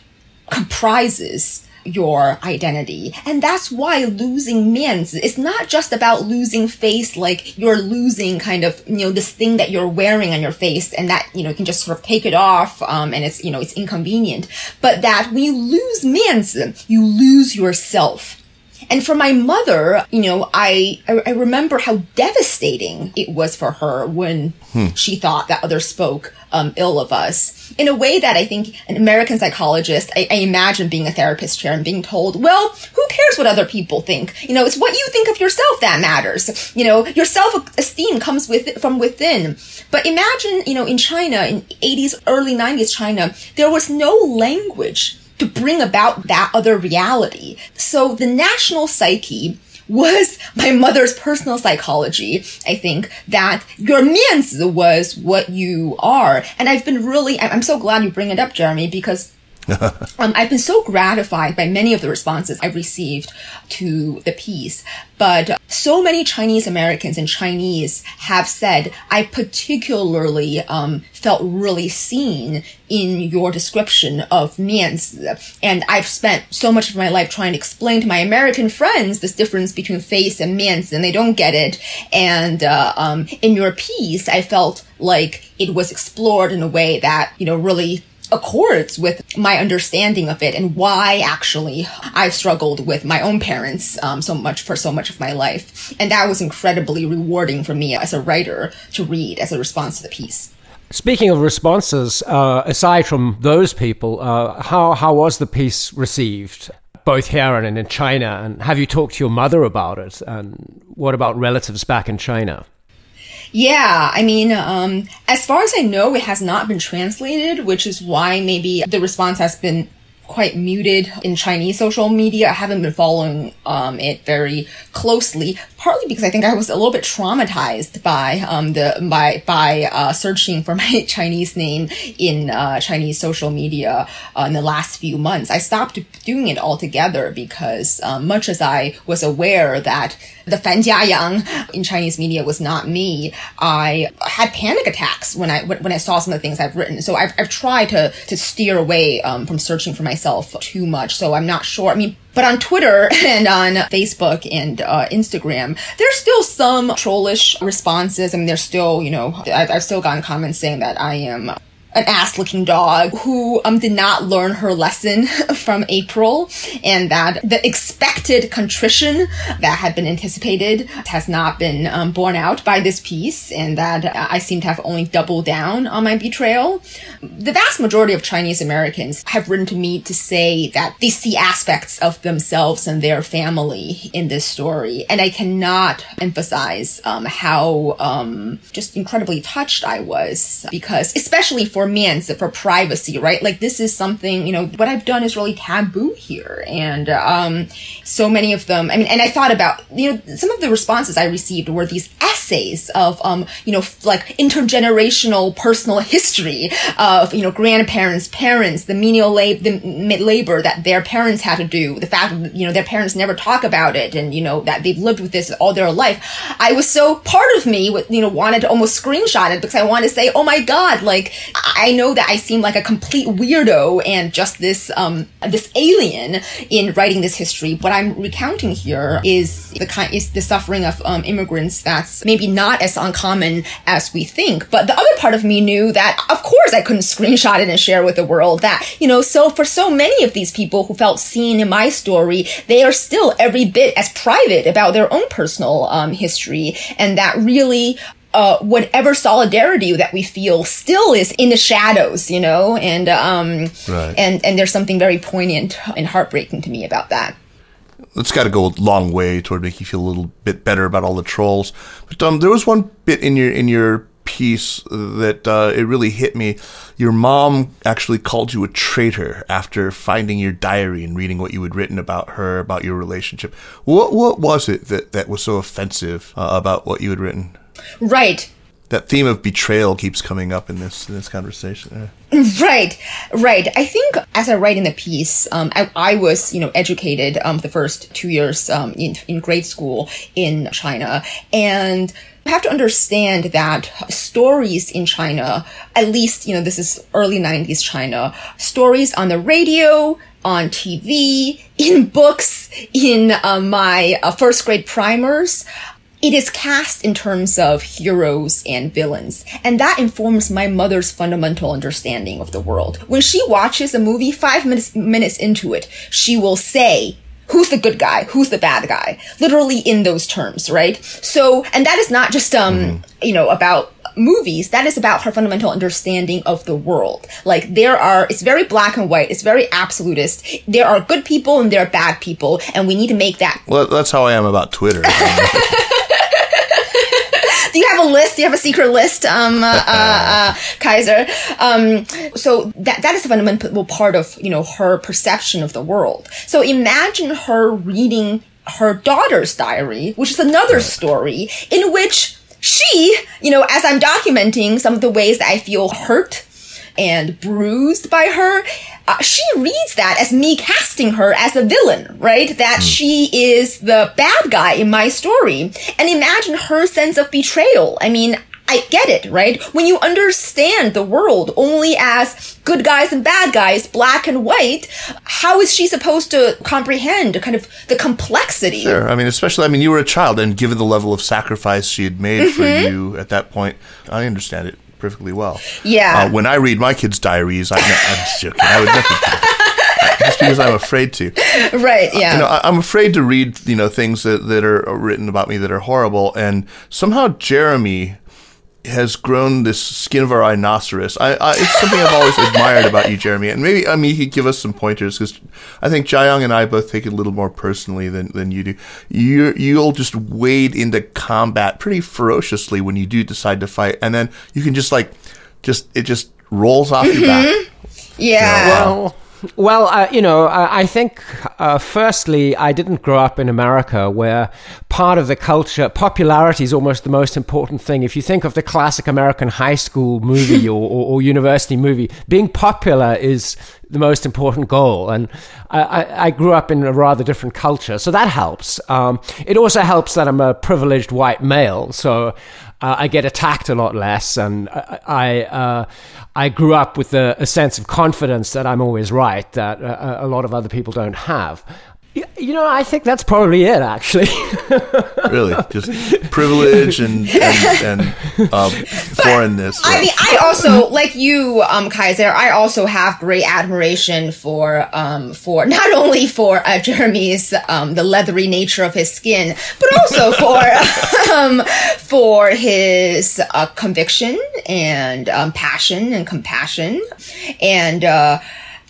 Speaker 4: comprises your identity. And that's why losing mianzi it's not just about losing face, like you're losing kind of, you know, this thing that you're wearing on your face and that, you know, you can just sort of take it off, um, and it's, you know, it's inconvenient. But that when you lose mianzi, you lose yourself. And for my mother, you know, I, I remember how devastating it was for her when she thought that others spoke um, ill of us. In a way that I think an American psychologist, I, I imagine being a therapist chair and being told, well, who cares what other people think? You know, it's what you think of yourself that matters. You know, your self-esteem comes with from within. But imagine, you know, in China, in 80s, early 90s China, there was no language to bring about that other reality. So the national psyche was [laughs] my mother's personal psychology. I think that your mianzi was what you are. And I've been really, I'm so glad you bring it up, Jeremy, because [laughs] um, I've been so gratified by many of the responses I've received to the piece, but so many Chinese Americans and Chinese have said I particularly um, felt really seen in your description of mianzi, and I've spent so much of my life trying to explain to my American friends this difference between face and mianzi, and they don't get it. And uh, um, in your piece, I felt like it was explored in a way that you know really accords with my understanding of it and why actually I've struggled with my own parents um, so much for so much of my life. And that was incredibly rewarding for me as a writer to read as a response to the piece.
Speaker 3: Speaking of responses, uh, aside from those people, uh, how how was the piece received, both here and in China? And have you talked to your mother about it? And what about relatives back in China?
Speaker 4: Yeah, I mean, um, as far as I know, it has not been translated, which is why maybe the response has been quite muted in Chinese social media. I haven't been following um, it very closely, partly because I think I was a little bit traumatized by um, the by by uh, searching for [laughs] my Chinese name in uh, Chinese social media uh, in the last few months. I stopped doing it altogether because um, much as I was aware that the Fan Jiayang in Chinese media was not me, I had panic attacks when I when I saw some of the things I've written. So I've, I've tried to to steer away um, from searching for myself too much. So I'm not sure. I mean, but on Twitter [laughs] and on Facebook and uh, Instagram, there's still some trollish responses. I mean, there's still, you know, I've, I've still gotten comments saying that I am an ass looking dog who um, did not learn her lesson [laughs] from April and that the expected contrition that had been anticipated has not been um, borne out by this piece and that I seem to have only doubled down on my betrayal. The vast majority of Chinese Americans have written to me to say that they see aspects of themselves and their family in this story. And I cannot emphasize um, how um, just incredibly touched I was because, especially for and for privacy, right? Like this is something, you know, what I've done is really taboo here. And um, so many of them, I mean, and I thought about, you know, some of the responses I received were these essays of, um, you know, like intergenerational personal history of, you know, grandparents, parents, the menial lab- the labor that their parents had to do, the fact that, you know, their parents never talk about it and, you know, that they've lived with this all their life. I was so part of me, you know, wanted to almost screenshot it because I wanted to say, oh my God, like, I know that I seem like a complete weirdo and just this, um, this alien in writing this history. What I'm recounting here is the kind, is the suffering of, um, immigrants that's maybe not as uncommon as we think. But the other part of me knew that, of course, I couldn't screenshot it and share with the world that, you know, so for so many of these people who felt seen in my story, they are still every bit as private about their own personal um, history. And that really uh, whatever solidarity that we feel still is in the shadows, you know, and um,
Speaker 1: Right.
Speaker 4: and and there's something very poignant and heartbreaking to me about that.
Speaker 1: it's got to go a long way toward making you feel a little bit better about all the trolls. But um, there was one bit in your in your piece that uh, it really hit me. Your mom actually called you a traitor after finding your diary and reading what you had written about her, about your relationship. What what was it that that was so offensive uh, about what you had written?
Speaker 4: Right.
Speaker 1: That theme of betrayal keeps coming up in this in this conversation.
Speaker 4: Right, right. I think as I write in the piece, um, I, I was, you know, educated um, the first two years um, in in grade school in China, and you have to understand that stories in China, at least, you know, this is early '90s China, stories on the radio, on TV, in books, in uh, my uh, first grade primers it is cast in terms of heroes and villains, and that informs my mother's fundamental understanding of the world. When she watches a movie, five minutes, minutes into it, she will say, Who's the good guy? Who's the bad guy? Literally in those terms, right? So, and that is not just, um, you know, about movies. That is about her fundamental understanding of the world. Like there are, it's very black and white. It's very absolutist. There are good people and there are bad people, and we need to make that
Speaker 1: Well, that's how I am about Twitter. [laughs]
Speaker 4: have a list? You have a secret list, um, uh, uh, [laughs] uh, Kaiser? Um, so that that is a fundamental part of you know her perception of the world. So imagine her reading her daughter's diary, which is another story in which she, you know, as I'm documenting some of the ways that I feel hurt and bruised by her, uh, she reads that as me casting her as a villain, right? That she is the bad guy in my story. And imagine her sense of betrayal. I mean, I get it, right? When you understand the world only as good guys and bad guys, black and white, how is she supposed to comprehend kind of the complexity?
Speaker 1: Sure. I mean, especially, I mean, you were a child, and given the level of sacrifice she had made for
Speaker 4: Mm-hmm.
Speaker 1: you at that point, I understand it perfectly well.
Speaker 4: Yeah.
Speaker 1: Uh, when I read my kids' diaries, I, no, I'm just joking. I would never do that. [laughs] Just because I'm afraid to.
Speaker 4: Right, yeah.
Speaker 1: You know, I, I'm afraid to read, you know, things that, that are written about me that are horrible. And somehow Jeremy has grown this skin of a rhinoceros. I, I it's something I've always admired about you, Jeremy. And maybe I mean you could give us some pointers because I think Jiayang and I both take it a little more personally than, than you do. You you'll just wade into combat pretty ferociously when you do decide to fight, and then you can just like just it just rolls off your back. Mm-hmm.
Speaker 4: yeah.
Speaker 3: Well, Well, uh, you know, I, I think uh, firstly, I didn't grow up in America where part of the culture, popularity is almost the most important thing. If you think of the classic American high school movie [laughs] or, or, or university movie, being popular is the most important goal. And I, I, I grew up in a rather different culture, so that helps. Um, it also helps that I'm a privileged white male, so uh, I get attacked a lot less, and I I, uh, I grew up with a, a sense of confidence that I'm always right that uh, a lot of other people don't have. Y- You know, I think that's probably it, actually. [laughs]
Speaker 1: Really, just privilege and and, and um, foreignness.
Speaker 4: I mean, I also like you, um, Kaiser. I also have great admiration for, um, for not only for uh, Jeremy's um, the leathery nature of his skin, but also for [laughs] um, for his uh, conviction and um, passion and compassion, and.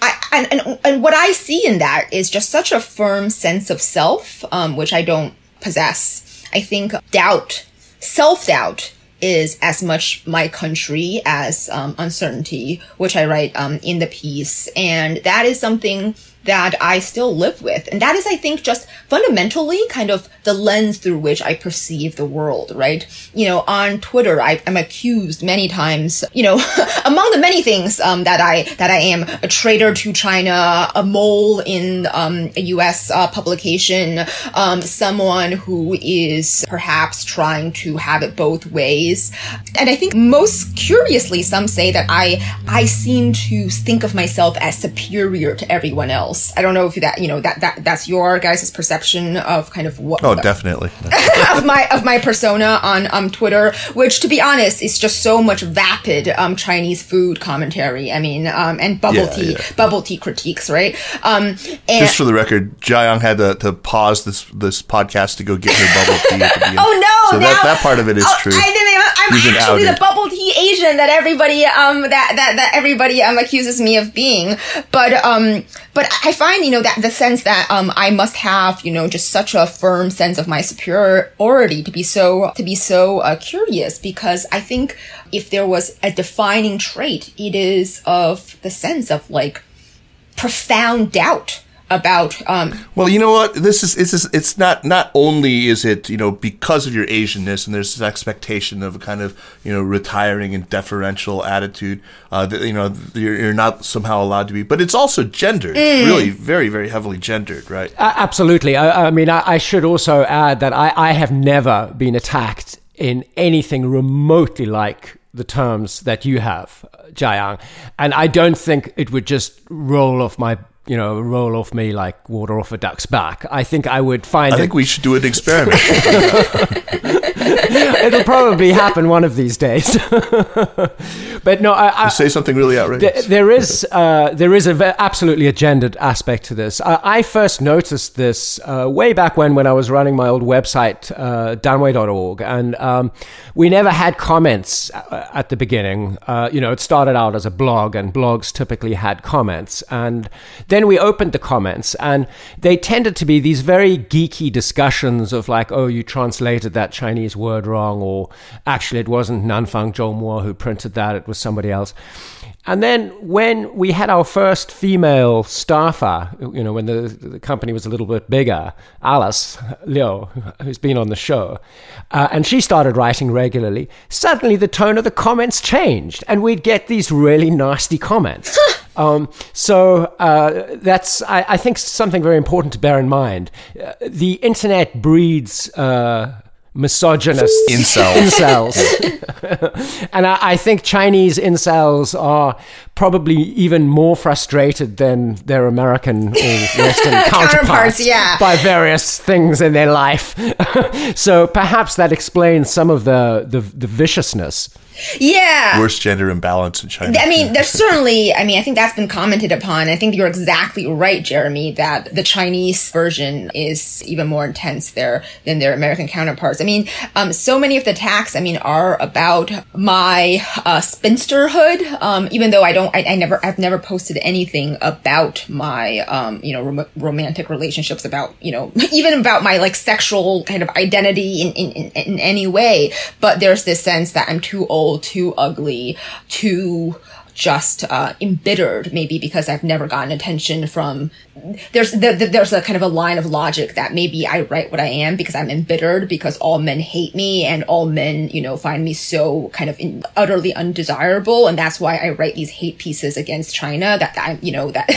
Speaker 4: I, and, and and what I see in that is just such a firm sense of self, um, which I don't possess. I think doubt, self doubt, is as much my country as um, uncertainty, which I write um, in the piece, and that is something that I still live with, and that is, I think, just fundamentally kind of the lens through which I perceive the world. Right? You know, on Twitter, I, am accused many times. You know, [laughs] among the many things um, that I that I am a traitor to China, a mole in um, a U.S. Uh, publication, um, someone who is perhaps trying to have it both ways. And I think most curiously, some say that I I seem to think of myself as superior to everyone else. I don't know if that you know that that that's your guys' perception of kind of what
Speaker 1: Oh, definitely. [laughs]
Speaker 4: of my of my persona on um Twitter, which to be honest is just so much vapid um Chinese food commentary. I mean, um and bubble
Speaker 1: Yeah,
Speaker 4: tea
Speaker 1: yeah.
Speaker 4: bubble tea critiques, right? Um and
Speaker 1: Just for the record, Jiayang had to, to pause this this podcast to go get her bubble tea at the [laughs] beginning.
Speaker 4: Oh no!
Speaker 1: So
Speaker 4: now,
Speaker 1: that, that part of it is
Speaker 4: oh,
Speaker 1: true.
Speaker 4: I didn't. I'm
Speaker 1: You've
Speaker 4: actually the bubble tea Asian that everybody um that that that everybody um accuses me of being. But um but I find you know that the sense that um I must have you know just such a firm sense of my superiority to be so to be so uh, curious because I think if there was a defining trait, it is of the sense of like profound doubt about um
Speaker 1: Well, you know what? This is it's just, it's not not only is it you know because of your Asianness and there's this expectation of a kind of you know retiring and deferential attitude uh, that you know you're, you're not somehow allowed to be, but it's also gendered, really very very heavily gendered, right?
Speaker 3: A- Absolutely. I, I mean, I, I should also add that I, I have never been attacked in anything remotely like the terms that you have, Jiayang. And I don't think it would just roll off my, you know, roll off me like water off a duck's back. I think I would find
Speaker 1: I
Speaker 3: it,
Speaker 1: think we should do an experiment. [laughs]
Speaker 3: it'll probably happen one of these days. [laughs] but no, I, I,
Speaker 1: Say something really outrageous.
Speaker 3: there is uh, there is a absolutely a gendered aspect to this. I, I first noticed this uh, way back when when I was running my old website uh, danwei.org, and um, we never had comments uh, at the beginning. Uh, you know, it started out as a blog, and blogs typically had comments, and then we opened the comments, and they tended to be these very geeky discussions of like, oh, you translated that Chinese word wrong, or actually it wasn't Nanfang Zhoumo who printed that; it was somebody else. And then when we had our first female staffer, you know, when the, the company was a little bit bigger, Alice Liu, who's been on the show, uh, and she started writing regularly, suddenly the tone of the comments changed, and we'd get these really nasty comments. [laughs] um, so uh, that's, I, I think, something very important to bear in mind. Uh, the internet breeds. Uh, misogynist [laughs]
Speaker 1: Incels.
Speaker 3: incels. [laughs] and I, I think Chinese incels are probably even more frustrated than their American or [laughs] Western counterparts,
Speaker 4: Counterparts, yeah.
Speaker 3: by various things in their life. so perhaps that explains some of the, the, the viciousness.
Speaker 4: Yeah.
Speaker 1: Worst gender imbalance in China.
Speaker 4: I mean, there's certainly, I mean, I think that's been commented upon. I think you're exactly right, Jeremy, that the Chinese version is even more intense there than their American counterparts. I mean, um, so many of the attacks, I mean, are about my uh, spinsterhood. Um, even though I don't, I, I never, I've never posted anything about my, um, you know, rom- romantic relationships, about, you know, [laughs] even about my like sexual kind of identity in, in, in, in any way. But there's this sense that I'm too old, too ugly, too just uh, embittered, maybe because I've never gotten attention from. There's there, there's a kind of a line of logic that maybe I write what I am because I'm embittered because all men hate me and all men you know find me so kind of in, utterly undesirable, and that's why I write these hate pieces against China. That I'm you know that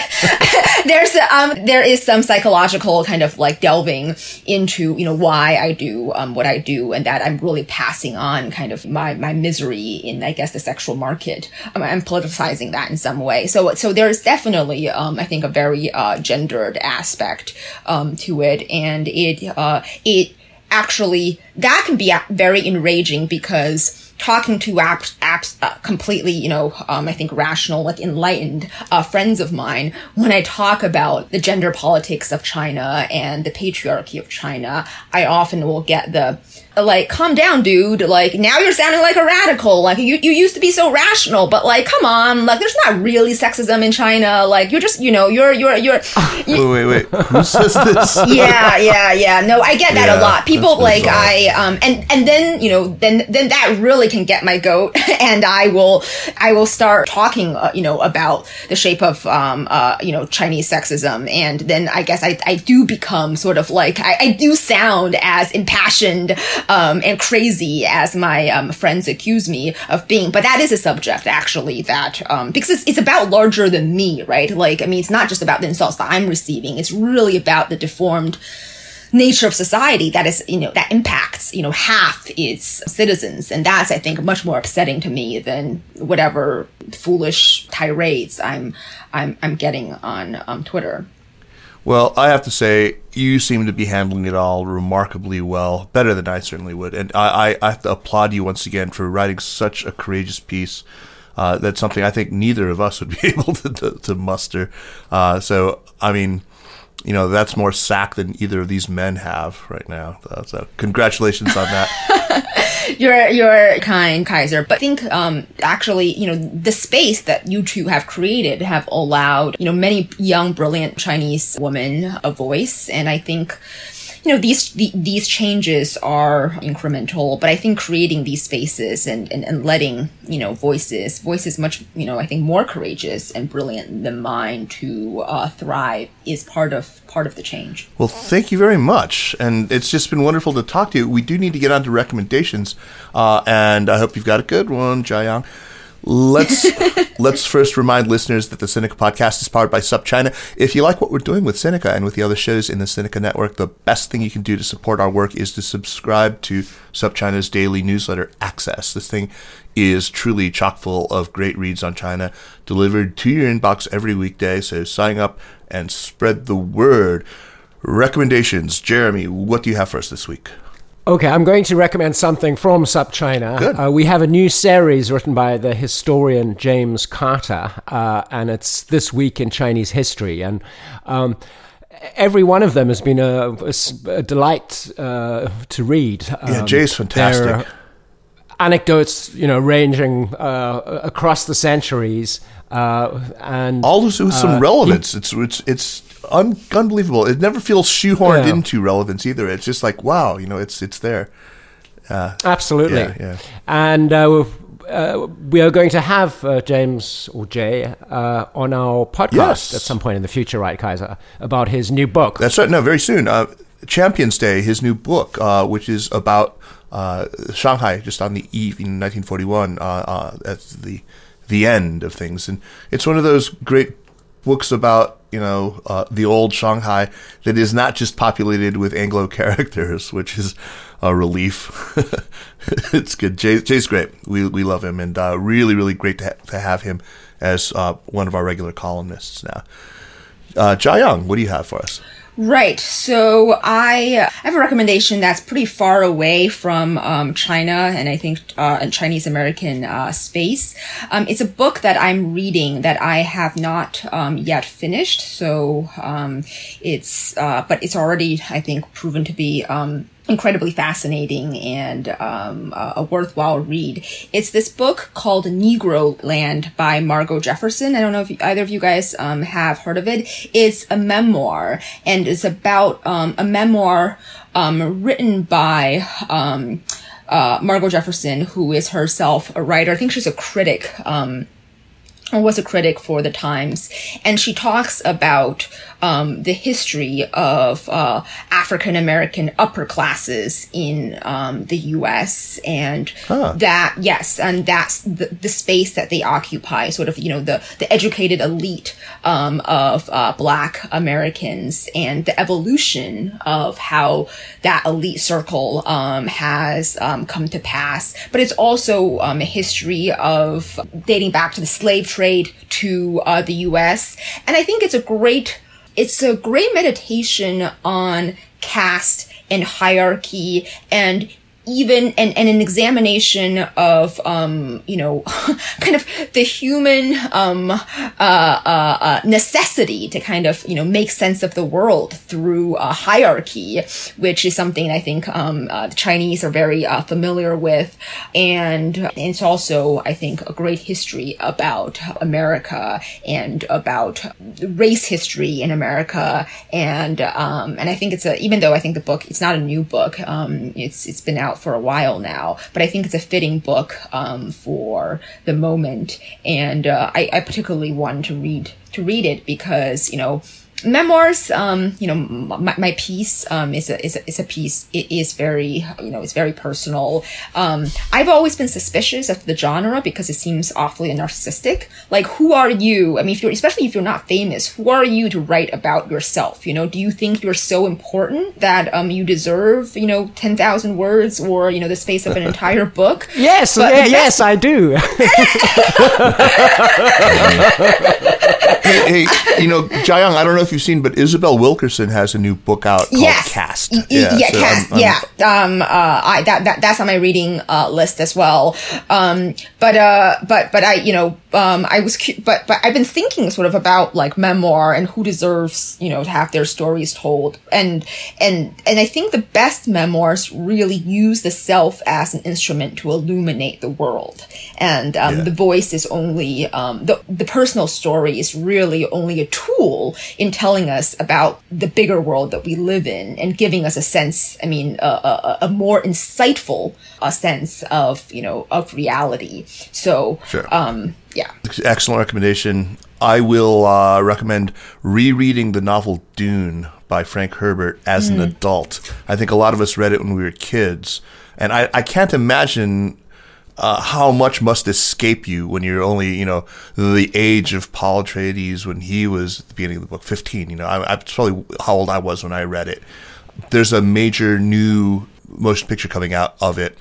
Speaker 4: [laughs] there's um there is some psychological kind of like delving into you know why I do um what I do and that I'm really passing on kind of my my misery in I guess the sexual market. Um, I'm politicizing that in some way. So so there's definitely um I think a very uh gendered aspect um to it and it uh it actually that can be very enraging because talking to apps, apps uh, completely, you know, um, I think rational, like enlightened uh, friends of mine, when I talk about the gender politics of China and the patriarchy of China, I often will get the like, calm down, dude. Like, now you're sounding like a radical. Like, you, you used to be so rational, but like, come on. Like, there's not really sexism in China. Like, you're just, you know, you're, you're, you're, [laughs]
Speaker 1: Wait, wait, wait. Who says this? [laughs]
Speaker 4: yeah, yeah, yeah. No, I get that
Speaker 1: Yeah,
Speaker 4: a lot. People like
Speaker 1: bizarre.
Speaker 4: I um and and then you know then then that really can get my goat, [laughs] and I will I will start talking uh, you know about the shape of um uh you know Chinese sexism, and then I guess I I do become sort of like I, I do sound as impassioned um and crazy as my um friends accuse me of being, but that is a subject actually that um because it's, it's about larger than me, right? Like I mean, it's not just about the insults that I'm receiving; it's really about the deformed nature of society that is you know that impacts you know half its citizens. And that's i think much more upsetting to me than whatever foolish tirades i'm i'm i'm getting on um, twitter
Speaker 1: Well, I have to say, you seem to be handling it all remarkably well, better than I certainly would. And I, I, I have to applaud you once again for writing such a courageous piece. Uh, that's something I think neither of us would [laughs] be able to, to, to muster. Uh, so, I mean, you know, that's more sack than either of these men have right now. So, congratulations on that. [laughs]
Speaker 4: you're you're kind kaiser but i think um actually you know the space that you two have created have allowed you know many young brilliant chinese women a voice and i think you know these the, these changes are incremental but i think creating these spaces and, and and letting you know voices voices much you know i think more courageous and brilliant than mine to uh, thrive is part of part of the change
Speaker 1: Well, thank you very much, and it's just been wonderful to talk to you. We do need to get on to recommendations, uh, and I hope you've got a good one, Jiayang. Let's [laughs] let's first remind listeners that the Sinica podcast is powered by SupChina. If you like what we're doing with Sinica and with the other shows in the Sinica network, the best thing you can do to support our work is to subscribe to SupChina's daily newsletter, Access. This thing is truly chock full of great reads on China, delivered to your inbox every weekday. So sign up and spread the word. Recommendations, Jeremy. What do you have for us this week?
Speaker 3: Okay, I'm going to recommend something from SupChina.
Speaker 1: Good.
Speaker 3: Uh, we have a new series written by the historian James Carter, uh, and it's This Week in Chinese History. And um, every one of them has been a delight uh, to read.
Speaker 1: Yeah,
Speaker 3: Um,
Speaker 1: Jay's fantastic.
Speaker 3: Anecdotes, you know, ranging uh, across the centuries, uh, and
Speaker 1: All with some
Speaker 3: uh,
Speaker 1: relevance. It's it's it's un- unbelievable. It never feels shoehorned
Speaker 3: Yeah.
Speaker 1: into relevance either. It's just like wow, you know, it's it's there.
Speaker 3: Absolutely.
Speaker 1: Yeah, yeah.
Speaker 3: And uh, uh, we are going to have uh, James or Jay uh, on our podcast
Speaker 1: Yes.
Speaker 3: at some point in the future, right, Kaiser, about his new book.
Speaker 1: That's right. No, very soon. Uh, Champions Day, his new book, uh, which is about uh, Shanghai, just on the eve in 1941, uh, uh, at the the end of things, and it's one of those great books about you know uh, the old Shanghai that is not just populated with Anglo [laughs] characters, which is a relief. [laughs] it's good. Jay, Jay's great. We we love him, and really really great to, ha- to have him as one of our regular columnists now. Uh, Jiayang, what do you have for us?
Speaker 4: Right. So I have a recommendation that's pretty far away from um, China and I think uh, Chinese American uh, space. Um, it's a book that I'm reading that I have not um, yet finished. So um, it's uh, but it's already I think proven to be. Incredibly fascinating and um, a worthwhile read. It's this book called Negroland by Margo Jefferson. I don't know if either of you guys um, have heard of it. It's a memoir and it's about um, a memoir um, written by um, uh, Margo Jefferson, who is herself a writer. I think she's a critic. Um, or was a critic for the Times, and she talks about um, the history of uh, African American upper classes in um, the U.S. and that yes, and that's the, the space that they occupy, sort of you know the the educated elite um, of uh, Black Americans and the evolution of how that elite circle um, has um, come to pass. But it's also um, a history of dating back to the slave trade to uh, the U.S. And I think it's a great it's a great meditation on caste and hierarchy and even and, and an examination of um you know [laughs] kind of the human um uh, uh, uh necessity to kind of you know make sense of the world through a hierarchy which is something i think um uh, the chinese are very uh, familiar with. And it's also i think a great history about america and about race history in america. And um and i think it's a even though i think the book it's not a new book um it's it's been out for a while now, but I think it's a fitting book um, for the moment, and uh, I, I particularly wanted to read to read it because you know memoirs um you know my, my piece um is a, is a is a piece. It is very you know it's very personal. Um i've always been suspicious of the genre because it seems awfully narcissistic. Like who are you? I mean if you're especially if you're not famous who are you to write about yourself you know? Do you think you're so important that um you deserve you know 10,000 words or you know the space of an [laughs] entire book?
Speaker 3: Yes,
Speaker 4: But
Speaker 3: yeah,
Speaker 4: the
Speaker 3: yes, I do. [laughs]
Speaker 1: hey, hey, you know, Jiayang, I don't know if you've seen, but Isabel Wilkerson has a new book out called
Speaker 4: yes.
Speaker 1: Caste.
Speaker 4: Y- y- yeah,
Speaker 1: so
Speaker 4: caste.
Speaker 1: I'm- I'm-
Speaker 4: yeah. Um. Uh. I that, that that's on my reading uh, list as well. Um. But uh. But but I you know um. I was cu- but but I've been thinking sort of about like memoir and who deserves you know to have their stories told and and and I think the best memoirs really use the self as an instrument to illuminate the world and um,
Speaker 1: Yeah.
Speaker 4: the voice is only um, the the personal story is really only a tool in telling us about the bigger world that we live in and giving us a sense. I mean, a, a, a more insightful uh, sense of you know of reality. So,
Speaker 1: Sure.
Speaker 4: um, yeah.
Speaker 1: excellent recommendation. I will uh, recommend rereading the novel Dune by Frank Herbert as an adult. I think a lot of us read it when we were kids, and I, I can't imagine uh, how much must escape you when you're only, you know, the age of Paul Atreides when he was at the beginning of the book, 15. You know, I, that's probably how old I was when I read it. There's a major new motion picture coming out of it,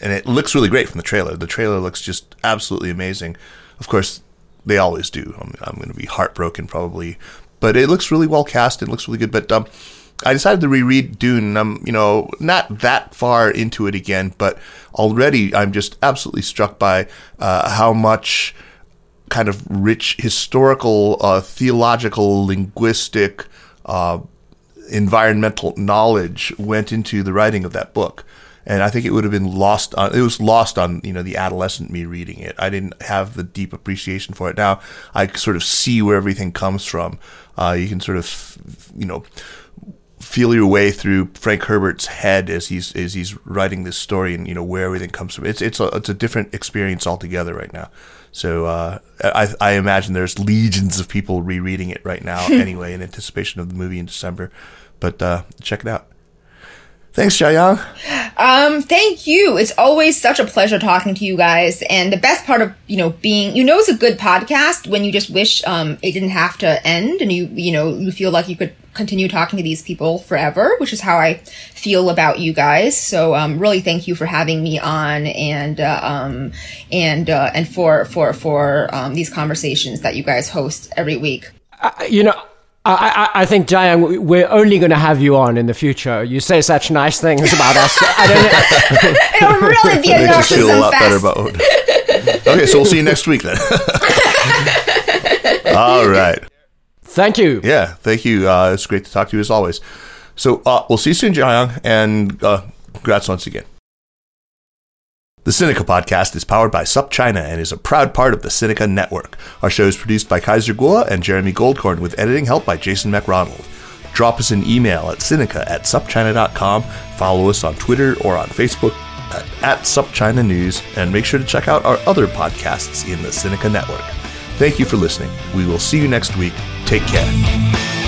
Speaker 1: and it looks really great from the trailer. The trailer looks just absolutely amazing. Of course, they always do. I'm, I'm going to be heartbroken probably, but it looks really well cast. It looks really good. But um, I decided to reread Dune. And I'm, you know, not that far into it again, but already I'm just absolutely struck by uh, how much kind of rich historical, uh, theological, linguistic, uh, environmental knowledge went into the writing of that book. And I think it would have been lost on, it was lost on, you know, the adolescent me reading it. I didn't have the deep appreciation for it. Now I sort of see where everything comes from. Uh, you can sort of, you know, feel your way through Frank Herbert's head as he's as he's writing this story and you know where everything comes from. It's it's a it's a different experience altogether right now. So uh, I I imagine there's legions of people rereading it right now [laughs] anyway in anticipation of the movie in December. But uh, check it out. Thanks, Jiayang.
Speaker 4: Um, thank you. It's always such a pleasure talking to you guys. And the best part of, you know, being, you know, it's a good podcast when you just wish, um, it didn't have to end and you, you know, you feel like you could continue talking to these people forever, which is how I feel about you guys. So, um, really thank you for having me on and, uh, um, and, uh, and for, for, for, um, these conversations that you guys host every week.
Speaker 3: you know, I, I, I think, Jiayang, we're only going to have you on in the future. You say such nice things about us. [laughs] I don't know.
Speaker 4: It'll really be a
Speaker 1: Makes us feel a
Speaker 4: narcissism
Speaker 1: lot better
Speaker 4: fest.
Speaker 1: about. okay, so we'll see you next week then. [laughs] All right.
Speaker 3: Thank you.
Speaker 1: Yeah, thank you. Uh, it's great to talk to you as always. So uh, we'll see you soon, Jiayang, and uh, congrats once again. The Sinica podcast is powered by SupChina and is a proud part of the Sinica Network. Our show is produced by Kaiser Kuo and Jeremy Goldkorn with editing help by Jason McRonald. Drop us an email at Sinica at supchina.com, follow us on Twitter or on Facebook at, at SupChina News, and make sure to check out our other podcasts in the Sinica Network. Thank you for listening. We will see you next week. Take care.